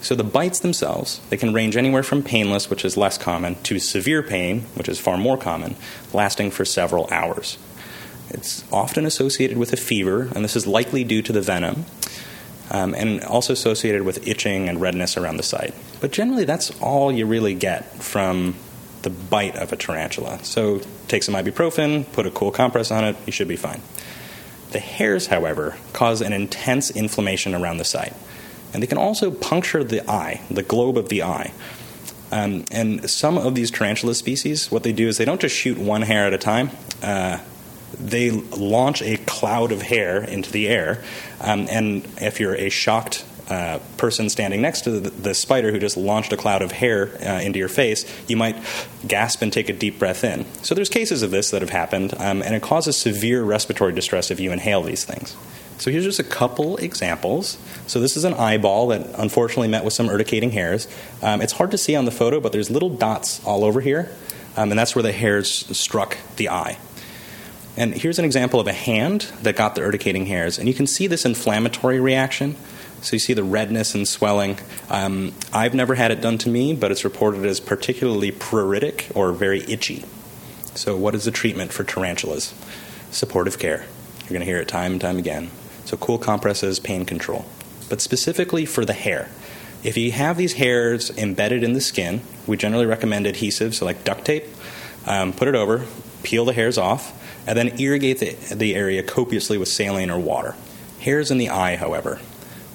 So the bites themselves, they can range anywhere from painless, which is less common, to severe pain, which is far more common, lasting for several hours. It's often associated with a fever, and this is likely due to the venom, um, and also associated with itching and redness around the site. But generally, that's all you really get from the bite of a tarantula. So take some ibuprofen, put a cool compress on it, you should be fine. The hairs, however, cause an intense inflammation around the site and they can also puncture the eye, the globe of the eye. Um, and some of these tarantula species, what they do is they don't just shoot one hair at a time. Uh, they launch a cloud of hair into the air, um, and if you're a shocked uh, person standing next to the, the, spider who just launched a cloud of hair uh, into your face, you might gasp and take a deep breath in. So there's cases of this that have happened, um, and it causes severe respiratory distress if you inhale these things. So here's just a couple examples. So this is an eyeball that unfortunately met with some urticating hairs. Um, it's hard to see on the photo, but there's little dots all over here, um, and that's where the hairs struck the eye. And here's an example of a hand that got the urticating hairs, and you can see this inflammatory reaction. So you see the redness and swelling. Um, I've never had it done to me, but it's reported as particularly pruritic or very itchy. So, what is the treatment for tarantulas? Supportive care. You're going to hear it time and time again. So, cool compresses, pain control. But specifically for the hair, if you have these hairs embedded in the skin, we generally recommend adhesives, so like duct tape. Um, put it over, peel the hairs off, and then irrigate the, the area copiously with saline or water. Hairs in the eye, however,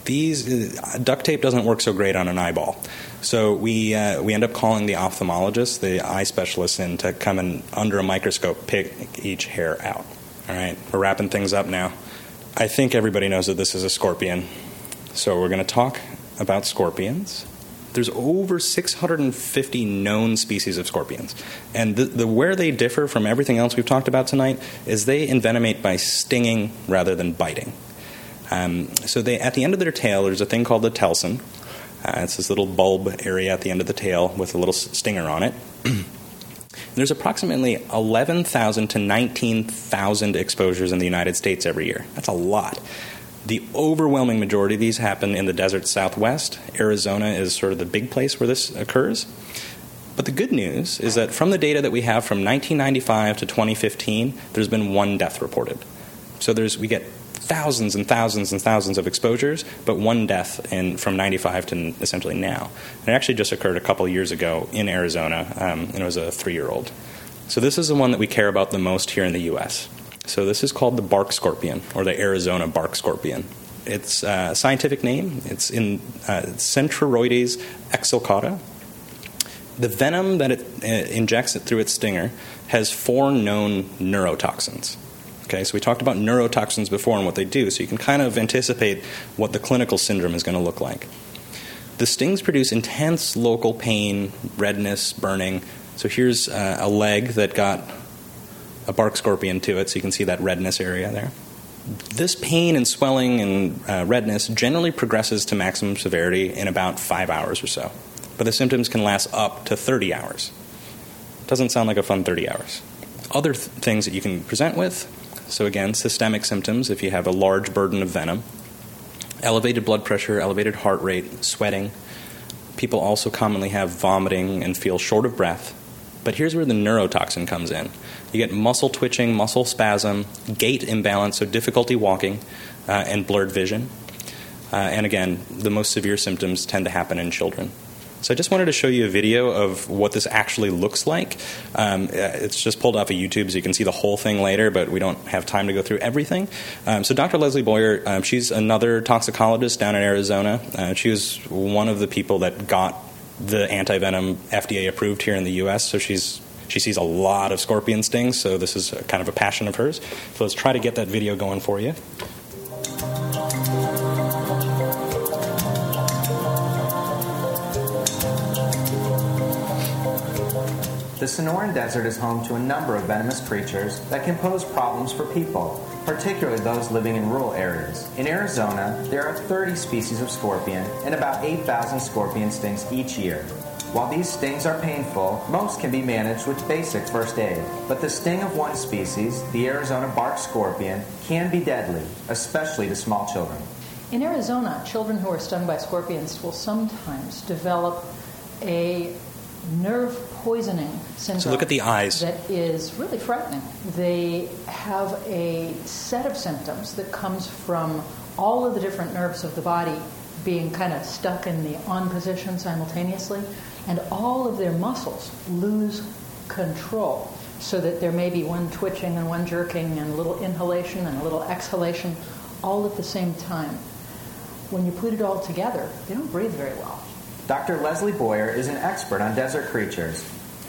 these uh, duct tape doesn't work so great on an eyeball. So we uh, we end up calling the ophthalmologist, the eye specialist, in to come and under a microscope pick each hair out. All right, we're wrapping things up now. I think everybody knows that this is a scorpion. So we're going to talk about scorpions. there's over 650 known species of scorpions. And the, the, where they differ from everything else we've talked about tonight is they envenomate by stinging rather than biting. Um, so they, at the end of their tail, there's a thing called the telson. Uh, it's this little bulb area at the end of the tail with a little stinger on it. there's approximately 11,000 to 19,000 exposures in the United States every year. That's a lot. The overwhelming majority of these happen in the desert southwest. Arizona is sort of the big place where this occurs. But the good news is that from the data that we have from 1995 to 2015, there's been one death reported. So there's, we get thousands and thousands and thousands of exposures, but one death in, from 95 to essentially now. And it actually just occurred a couple years ago in Arizona, um, and it was a three year old. So this is the one that we care about the most here in the U.S. So this is called the bark scorpion, or the Arizona bark scorpion. Its uh, scientific name, it's in uh, Centruroides exilicauda. The venom that it uh, injects it through its stinger has four known neurotoxins. Okay, so we talked about neurotoxins before and what they do, so you can kind of anticipate what the clinical syndrome is going to look like. The stings produce intense local pain, redness, burning. So here's uh, a leg that got a bark scorpion to it, so you can see that redness area there. This pain and swelling and uh, redness generally progresses to maximum severity in about five hours or so, but the symptoms can last up to 30 hours. Doesn't sound like a fun 30 hours. Other th- things that you can present with so, again, systemic symptoms if you have a large burden of venom, elevated blood pressure, elevated heart rate, sweating. People also commonly have vomiting and feel short of breath. But here's where the neurotoxin comes in. You get muscle twitching, muscle spasm, gait imbalance, so difficulty walking, uh, and blurred vision. Uh, and again, the most severe symptoms tend to happen in children. So I just wanted to show you a video of what this actually looks like. Um, uh, it's just pulled off of YouTube, so you can see the whole thing later, but we don't have time to go through everything. Um, so Dr. Leslie Boyer, um, she's another toxicologist down in Arizona. Uh, she was one of the people that got the antivenom FDA approved here in the U.S. So she's she sees a lot of scorpion stings, so this is kind of a passion of hers. So let's try to get that video going for you. The Sonoran Desert is home to a number of venomous creatures that can pose problems for people, particularly those living in rural areas. In Arizona, there are 30 species of scorpion and about 8,000 scorpion stings each year. While these stings are painful, most can be managed with basic first aid. But the sting of one species, the Arizona bark scorpion, can be deadly, especially to small children. In Arizona, children who are stung by scorpions will sometimes develop a nerve poisoning syndrome. So look at the eyes. That is really frightening. They have a set of symptoms that comes from all of the different nerves of the body being kind of stuck in the on position simultaneously, and all of their muscles lose control so that there may be one twitching and one jerking and a little inhalation and a little exhalation all at the same time. When you put it all together, they don't breathe very well. Dr. Leslie Boyer is an expert on desert creatures.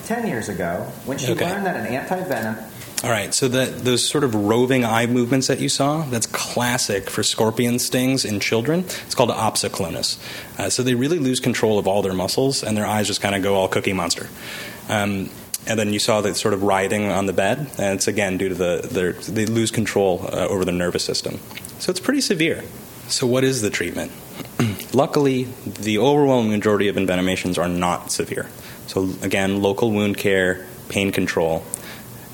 Ten years ago, when she okay. learned that an anti-venom all right, so that those sort of roving eye movements that you saw, that's classic for scorpion stings in children. It's called opsoclonus. Uh, so they really lose control of all their muscles, and their eyes just kind of go all Cookie Monster. Um, and then you saw that sort of writhing on the bed, and it's again due to the their, they lose control uh, over the nervous system. So it's pretty severe. So what is the treatment? Luckily, the overwhelming majority of envenomations are not severe. So, again, local wound care, pain control.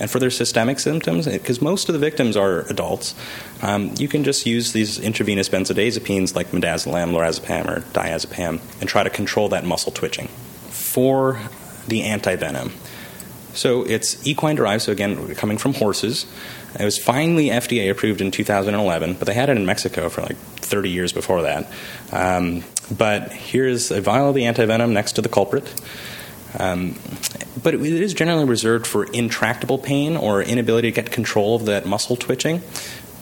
And for their systemic symptoms, because most of the victims are adults, um, you can just use these intravenous benzodiazepines like midazolam, lorazepam, or diazepam and try to control that muscle twitching. For the antivenom, so it's equine derived, so again, coming from horses. It was finally FDA approved in 2011, but they had it in Mexico for like 30 years before that. Um, but here's a vial of the antivenom next to the culprit. Um, but it is generally reserved for intractable pain or inability to get control of that muscle twitching,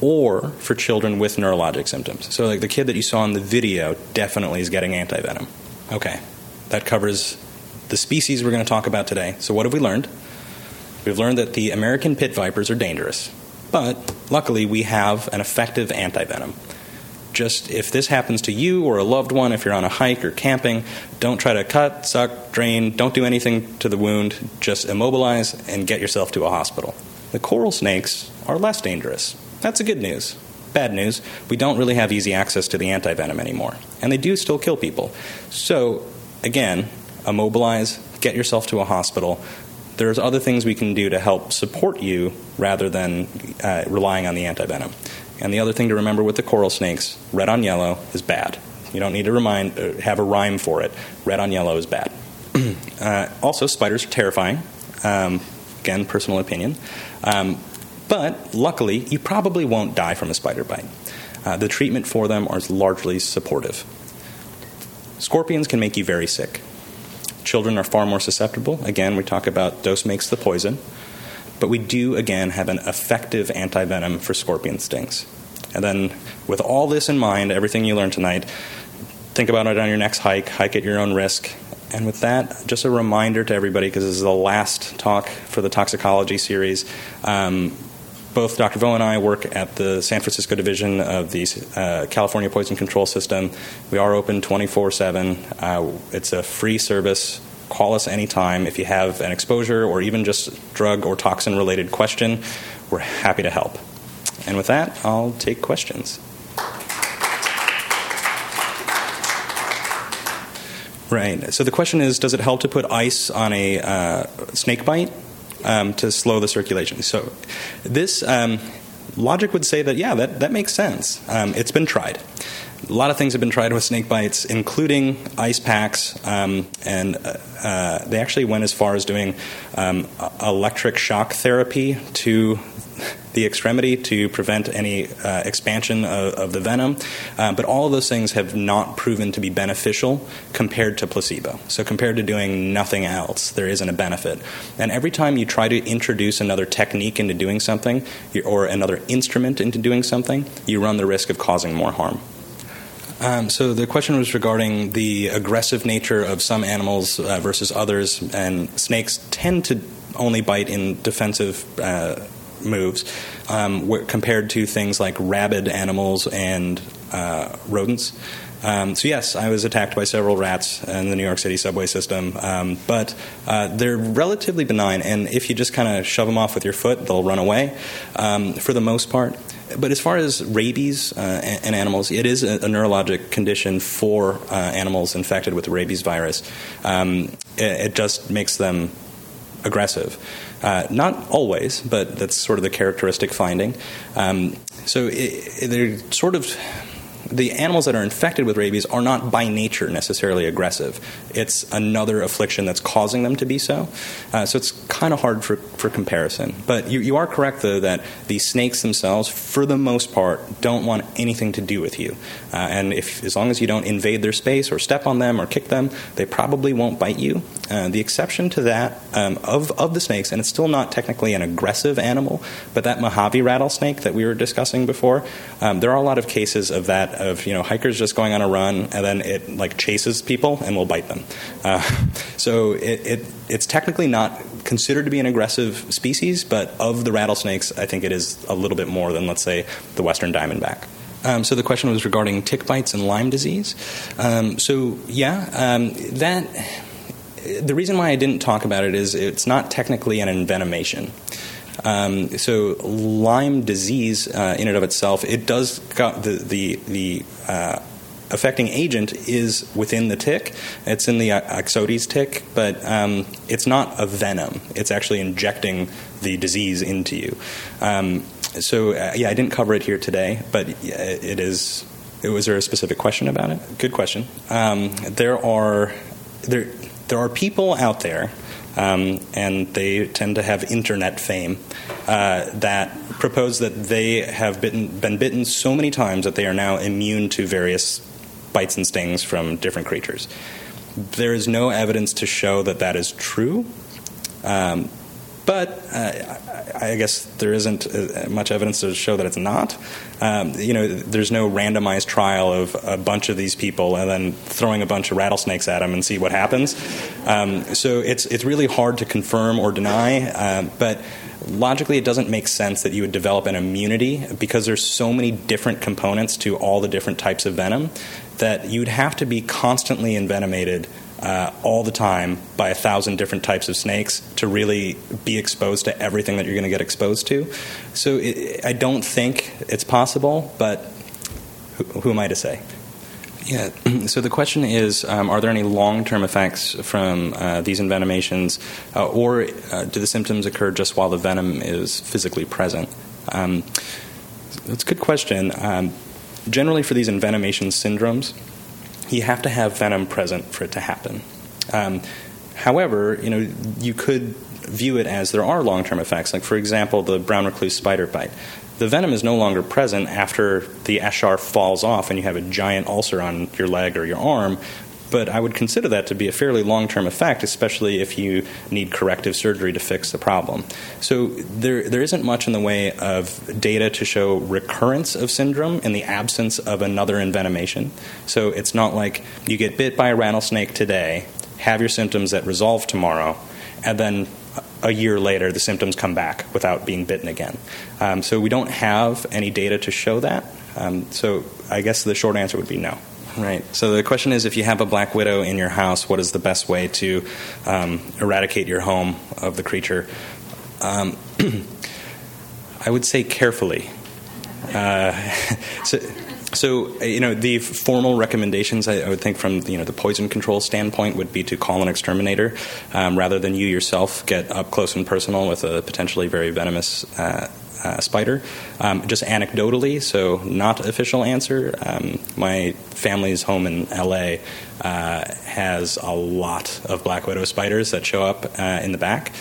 or for children with neurologic symptoms. So, like the kid that you saw in the video definitely is getting antivenom. Okay, that covers the species we're going to talk about today. So, what have we learned? We've learned that the American pit vipers are dangerous, but luckily we have an effective antivenom. just if this happens to you or a loved one, if you're on a hike or camping, don't try to cut, suck, drain, don't do anything to the wound. Just immobilize and get yourself to a hospital. The coral snakes are less dangerous. That's the good news. Bad news, we don't really have easy access to the antivenom anymore, and they do still kill people. So, again, immobilize, get yourself to a hospital. There's other things we can do to help support you rather than uh, relying on the antivenom. And the other thing to remember with the coral snakes, red on yellow is bad. You don't need to remind, uh, have a rhyme for it. Red on yellow is bad. uh, also, spiders are terrifying. Um, again, personal opinion. Um, but luckily, you probably won't die from a spider bite. Uh, the treatment for them is largely supportive. Scorpions can make you very sick. Children are far more susceptible. Again, we talk about dose makes the poison. But we do, again, have an effective antivenom for scorpion stings. And then, with all this in mind, everything you learned tonight, think about it on your next hike, hike at your own risk. And with that, just a reminder to everybody, because this is the last talk for the toxicology series. Um, both Dr. Vo and I work at the San Francisco division of the uh, California Poison Control System. We are open 24 uh, 7. It's a free service. Call us anytime. If you have an exposure or even just drug or toxin related question, we're happy to help. And with that, I'll take questions. Right. So the question is Does it help to put ice on a uh, snake bite? Um, to slow the circulation. So this um, logic would say that yeah, that that makes sense. Um, it's been tried. A lot of things have been tried with snake bites, including ice packs, um, and uh, uh, they actually went as far as doing um, electric shock therapy to the extremity to prevent any uh, expansion of, of, the venom. Uh, but all of those things have not proven to be beneficial compared to placebo. So, compared to doing nothing else, there isn't a benefit. And every time you try to introduce another technique into doing something or another instrument into doing something, you run the risk of causing more harm. Um, so the question was regarding the aggressive nature of some animals uh, versus others, and snakes tend to only bite in defensive uh, moves um, compared to things like rabid animals and uh, rodents. Um, so yes, I was attacked by several rats in the New York City subway system, um, but uh, they're relatively benign, and if you just kind of shove them off with your foot, they'll run away um, for the most part. But as far as rabies uh, animals, it is a, a neurologic condition for uh, animals infected with the rabies virus. Um, it, it just makes them aggressive. Uh, not always, but that's sort of the characteristic finding. Um, so it, they're sort of the animals that are infected with rabies are not by nature necessarily aggressive. It's another affliction that's causing them to be so. Uh, so it's kind of hard for, for comparison. But you, you are correct, though, that the snakes themselves, for the most part, don't want anything to do with you. Uh, and if as long as you don't invade their space or step on them or kick them, they probably won't bite you. Uh, the exception to that um, of, of the snakes, and it's still not technically an aggressive animal, but that Mojave rattlesnake that we were discussing before, um, there are a lot of cases of that of you know hikers just going on a run and then it like chases people and will bite them. Uh, so it, it, it's technically not considered to be an aggressive species, but of the rattlesnakes, I think it is a little bit more than let's say the western diamondback. Um, so the question was regarding tick bites and Lyme disease. Um, so yeah, um, that the reason why I didn't talk about it is it's not technically an envenomation. Um, so Lyme disease, uh, in and of itself, it does the the the uh, affecting agent is within the tick. It's in the Ixodes tick, but um, it's not a venom. It's actually injecting the disease into you. Um, so uh, yeah, I didn't cover it here today, but it is. Was there a specific question about it? Good question. Um, there are there there are people out there um, and they tend to have internet fame, uh, that propose that they have bitten, been bitten so many times that they are now immune to various bites and stings from different creatures. There is no evidence to show that that is true. Um, but uh, I guess there isn't uh, much evidence to show that it's not. Um, you know, there's no randomized trial of a bunch of these people and then throwing a bunch of rattlesnakes at them and see what happens. Um, so it's it's really hard to confirm or deny, uh, but logically it doesn't make sense that you would develop an immunity because there's so many different components to all the different types of venom that you'd have to be constantly envenomated uh, all the time by a thousand different types of snakes to really be exposed to everything that you're going to get exposed to. So it, I don't think it's possible, but who, who am I to say? Yeah. So the question is, um, are there any long-term effects from uh, these envenomations, uh, or uh, do the symptoms occur just while the venom is physically present? Um, that's a good question. Um, generally, for these envenomation syndromes, you have to have venom present for it to happen. Um, however, you know, you could view it as there are long-term effects. Like, for example, the brown recluse spider bite. The venom is no longer present after the eschar falls off and you have a giant ulcer on your leg or your arm, but I would consider that to be a fairly long term effect, especially if you need corrective surgery to fix the problem. So there, there isn't much in the way of data to show recurrence of syndrome in the absence of another envenomation. So it's not like you get bit by a rattlesnake today, have your symptoms that resolve tomorrow, and then a year later the symptoms come back without being bitten again. Um, so we don't have any data to show that. Um, so I guess the short answer would be no. Right. So the question is if you have a black widow in your house, what is the best way to um, eradicate your home of the creature? Um, I would say carefully. Uh, so, so, you know, the formal recommendations I, I, would think from you know the poison control standpoint would be to call an exterminator um, rather than you yourself get up close and personal with a potentially very venomous uh, uh, spider. Um, just anecdotally, so not official answer. Um, my family's home in LA uh, has a lot of black widow spiders that show up uh, in the back,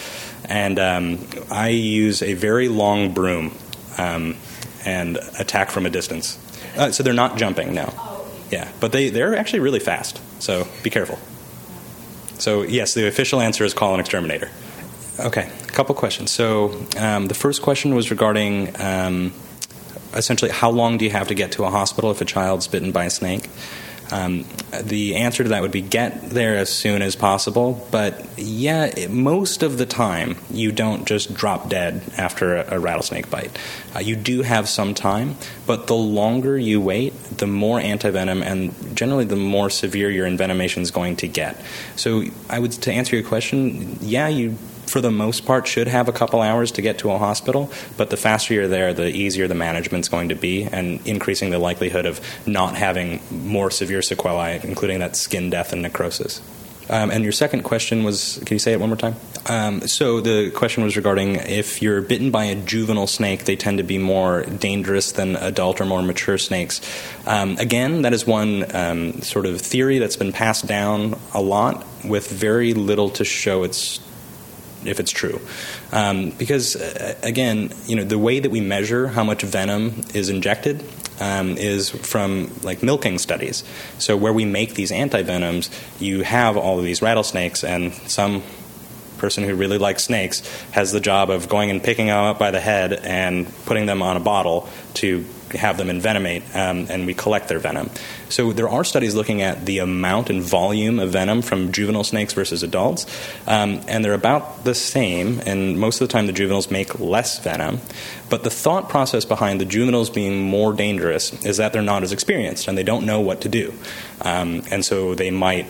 and um, I use a very long broom um, and attack from a distance. Uh, so they're not jumping now. Yeah, but they they're actually really fast. So be careful. So yes, the official answer is call an exterminator. Okay, a couple questions. So um, the first question was regarding um, essentially how long do you have to get to a hospital if a child's bitten by a snake? Um, the answer to that would be get there as soon as possible. But yeah, it, most of the time you don't just drop dead after a, a rattlesnake bite. Uh, you do have some time, but the longer you wait, the more antivenom and generally the more severe your envenomation is going to get. So I would to answer your question, yeah, you for the most part, should have a couple hours to get to a hospital, but the faster you're there, the easier the management's going to be, and increasing the likelihood of not having more severe sequelae, including that skin death and necrosis. Um, and your second question was can you say it one more time? Um, so the question was regarding if you're bitten by a juvenile snake, they tend to be more dangerous than adult or more mature snakes. Um, again, that is one um, sort of theory that's been passed down a lot with very little to show its if it's true. Um, because uh, again, you know, the way that we measure how much venom is injected um, is from like milking studies. So where we make these antivenoms, you have all of these rattlesnakes, and some person who really likes snakes has the job of going and picking them up by the head and putting them on a bottle to have them envenomate, um, and we collect their venom. So there are studies looking at the amount and volume of venom from juvenile snakes versus adults, um, and they're about the same. And most of the time, the juveniles make less venom. But the thought process behind the juveniles being more dangerous is that they're not as experienced and they don't know what to do, um, and so they might.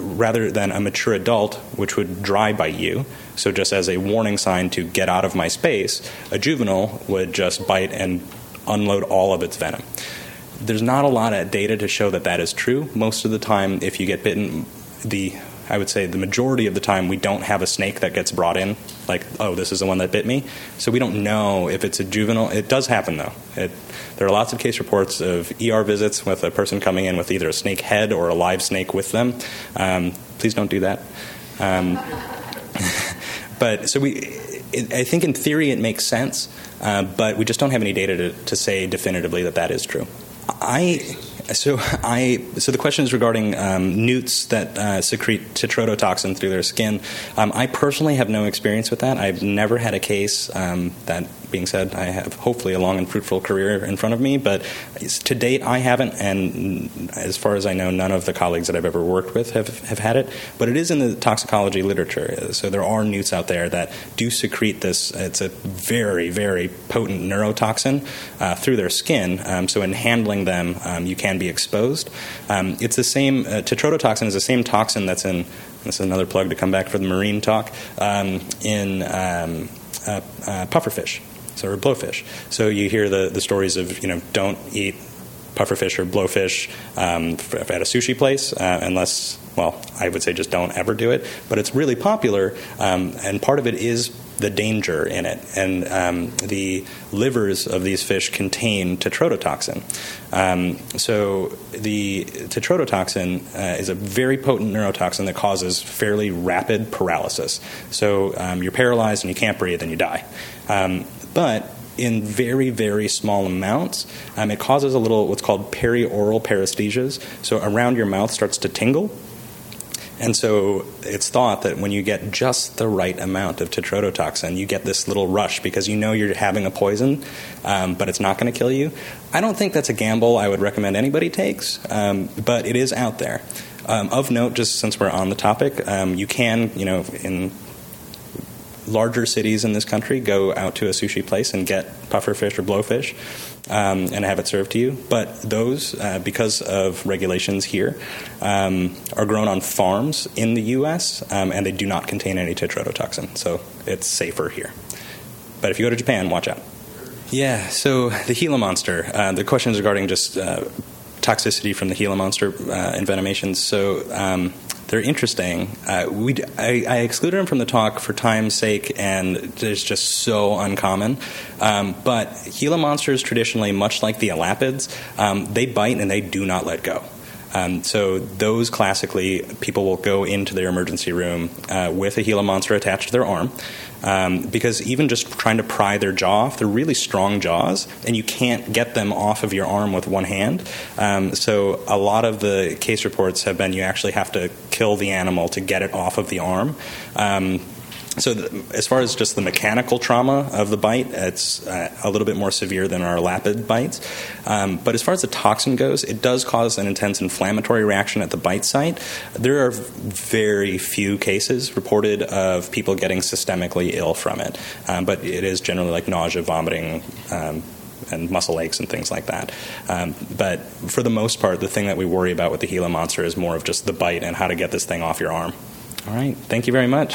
Rather than a mature adult, which would dry bite you, so just as a warning sign to get out of my space, a juvenile would just bite and unload all of its venom. There's not a lot of data to show that that is true. Most of the time, if you get bitten, the I would say the majority of the time we don't have a snake that gets brought in, like, oh, this is the one that bit me. So we don't know if it's a juvenile. It does happen though. It, there are lots of case reports of ER visits with a person coming in with either a snake head or a live snake with them. Um, please don't do that. Um, but so we, it, I think in theory it makes sense, uh, but we just don't have any data to, to say definitively that that is true. I so I so the question is regarding um, newts that uh, secrete tetrodotoxin through their skin. Um, I personally have no experience with that. I've never had a case um, that being said, I have hopefully a long and fruitful career in front of me, but to date I haven't, and as far as I know, none of the colleagues that I've ever worked with have, have had it. But it is in the toxicology literature, so there are newts out there that do secrete this. It's a very, very potent neurotoxin uh, through their skin, um, so in handling them, um, you can be exposed. Um, it's the same, uh, tetrodotoxin is the same toxin that's in this is another plug to come back for the marine talk um, in um, uh, uh, pufferfish or blowfish. So you hear the, the stories of, you know, don't eat pufferfish or blowfish um, at a sushi place uh, unless, well, I would say just don't ever do it. But it's really popular, um, and part of it is the danger in it. And um, the livers of these fish contain tetrodotoxin. Um, so the tetrodotoxin uh, is a very potent neurotoxin that causes fairly rapid paralysis. So um, you're paralyzed and you can't breathe and you die. But in very, very small amounts, um, it causes a little what's called perioral paresthesias. So around your mouth starts to tingle. And so it's thought that when you get just the right amount of tetrodotoxin, you get this little rush because you know you're having a poison, um, but it's not going to kill you. I don't think that's a gamble I would recommend anybody takes, um, but it is out there. Um, of note, just since we're on the topic, um, you can, you know, in larger cities in this country go out to a sushi place and get pufferfish or blowfish um, and have it served to you. But those, uh, because of regulations here, um, are grown on farms in the U.S. Um, and they do not contain any tetrodotoxin, so it's safer here. But if you go to Japan, watch out. Yeah, so the Gila monster. Uh, the question is regarding just uh, toxicity from the Gila monster uh, envenomations. So um, they're interesting. Uh, we I, I, excluded them from the talk for time's sake, and it's just so uncommon. Um, but Gila monsters, traditionally, much like the elapids, um, they bite and they do not let go. Um, so those classically, people will go into their emergency room uh, with a Gila monster attached to their arm. Um, because even just trying to pry their jaw off, they're really strong jaws, and you can't get them off of your arm with one hand. Um, so a lot of the case reports have been you actually have to kill the animal to get it off of the arm. Um, so, as far as just the mechanical trauma of the bite, it's uh, a little bit more severe than elapid bites. Um, but as far as the toxin goes, it does cause an intense inflammatory reaction at the bite site. There are very few cases reported of people getting systemically ill from it, um, but it is generally like nausea, vomiting. Um, and muscle aches and things like that. Um, but for the most part, the thing that we worry about with the Gila monster is more of just the bite and how to get this thing off your arm. All right. Thank you very much.